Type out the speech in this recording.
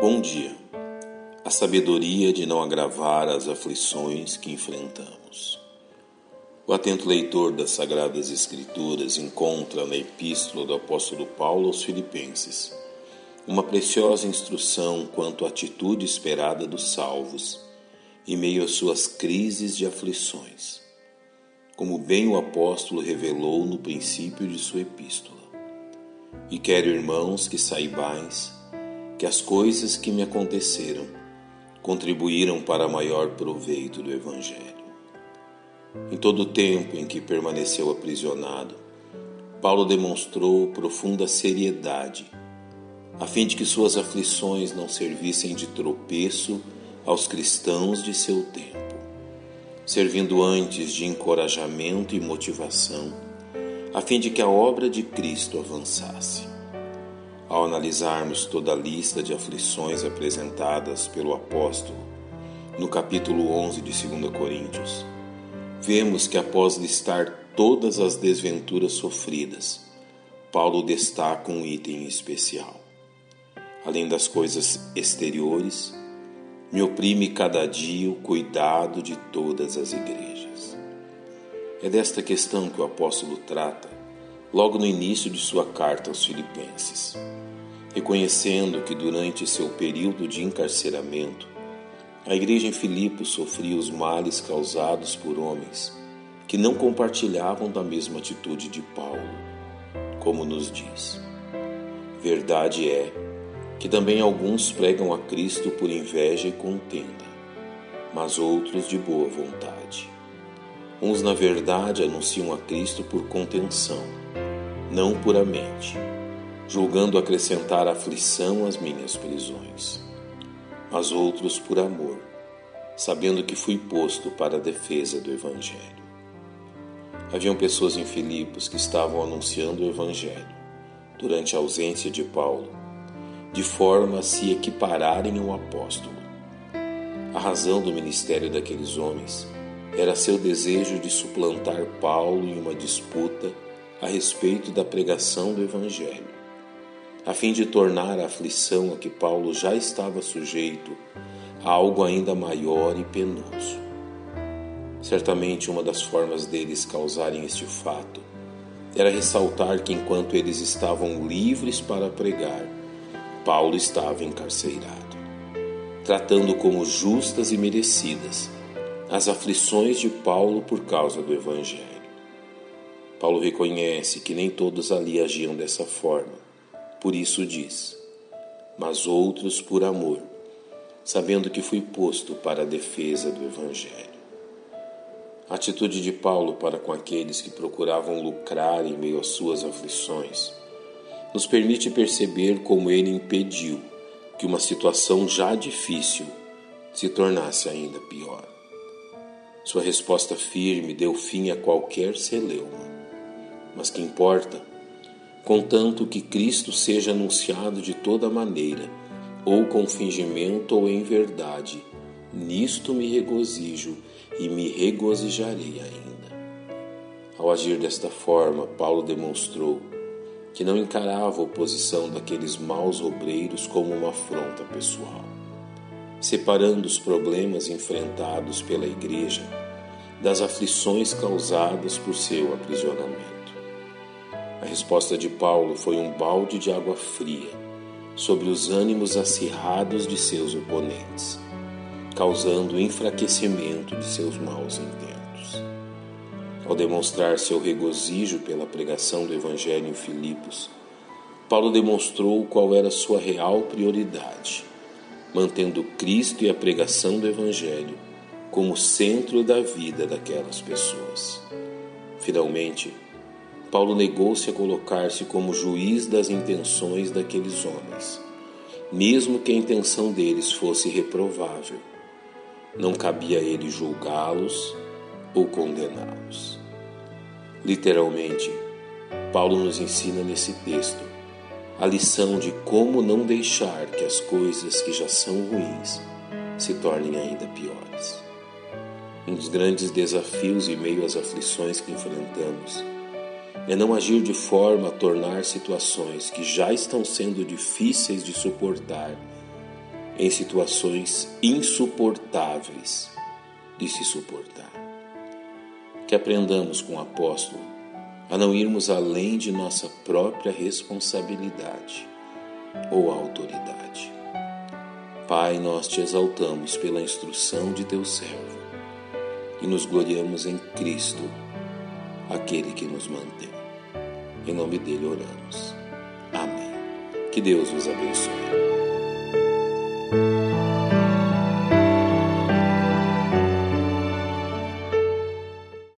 Bom dia. A sabedoria de não agravar as aflições que enfrentamos. O atento leitor das Sagradas Escrituras encontra na epístola do apóstolo Paulo aos Filipenses uma preciosa instrução quanto à atitude esperada dos salvos em meio às suas crises de aflições, como bem o apóstolo revelou no princípio de sua epístola. E quero, irmãos, que saibais que as coisas que me aconteceram contribuíram para maior proveito do Evangelho. Em todo o tempo em que permaneceu aprisionado, Paulo demonstrou profunda seriedade, a fim de que suas aflições não servissem de tropeço aos cristãos de seu tempo, servindo antes de encorajamento e motivação, a fim de que a obra de Cristo avançasse. Ao analisarmos toda a lista de aflições apresentadas pelo apóstolo no capítulo 11 de 2 Coríntios, vemos que após listar todas as desventuras sofridas, Paulo destaca um item especial. Além das coisas exteriores, me oprime cada dia o cuidado de todas as igrejas. É desta questão que o apóstolo trata logo no início de sua carta aos Filipenses reconhecendo que durante seu período de encarceramento, a igreja em Filipos sofria os males causados por homens que não compartilhavam da mesma atitude de Paulo, como nos diz. Verdade é que também alguns pregam a Cristo por inveja e contenda, mas outros de boa vontade. Uns, na verdade, anunciam a Cristo por contenção, não puramente julgando acrescentar aflição às minhas prisões, mas outros por amor, sabendo que fui posto para a defesa do Evangelho. Haviam pessoas em Filipos que estavam anunciando o Evangelho durante a ausência de Paulo, de forma a se equipararem ao apóstolo. A razão do ministério daqueles homens era seu desejo de suplantar Paulo em uma disputa a respeito da pregação do Evangelho a fim de tornar a aflição a que Paulo já estava sujeito algo ainda maior e penoso. Certamente uma das formas deles causarem este fato era ressaltar que enquanto eles estavam livres para pregar, Paulo estava encarcerado, tratando como justas e merecidas as aflições de Paulo por causa do Evangelho. Paulo reconhece que nem todos ali agiam dessa forma por isso diz: Mas outros por amor, sabendo que fui posto para a defesa do Evangelho. A atitude de Paulo para com aqueles que procuravam lucrar em meio às suas aflições nos permite perceber como ele impediu que uma situação já difícil se tornasse ainda pior. Sua resposta firme deu fim a qualquer celeuma. Mas que importa contanto que Cristo seja anunciado de toda maneira, ou com fingimento ou em verdade, nisto me regozijo e me regozijarei ainda. Ao agir desta forma, Paulo demonstrou que não encarava a oposição daqueles maus obreiros como uma afronta pessoal, separando os problemas enfrentados pela igreja das aflições causadas por seu aprisionamento. Resposta de Paulo foi um balde de água fria sobre os ânimos acirrados de seus oponentes, causando o enfraquecimento de seus maus intentos. Ao demonstrar seu regozijo pela pregação do Evangelho em Filipos, Paulo demonstrou qual era sua real prioridade, mantendo Cristo e a pregação do Evangelho como centro da vida daquelas pessoas. Finalmente, Paulo negou-se a colocar-se como juiz das intenções daqueles homens, mesmo que a intenção deles fosse reprovável. Não cabia a ele julgá-los ou condená-los. Literalmente, Paulo nos ensina nesse texto a lição de como não deixar que as coisas que já são ruins se tornem ainda piores. Um dos grandes desafios em meio às aflições que enfrentamos é não agir de forma a tornar situações que já estão sendo difíceis de suportar em situações insuportáveis de se suportar. Que aprendamos com o apóstolo a não irmos além de nossa própria responsabilidade ou autoridade. Pai, nós te exaltamos pela instrução de teu servo e nos gloriamos em Cristo, aquele que nos mantém. Em nome dele oramos. Amém. Que Deus vos abençoe.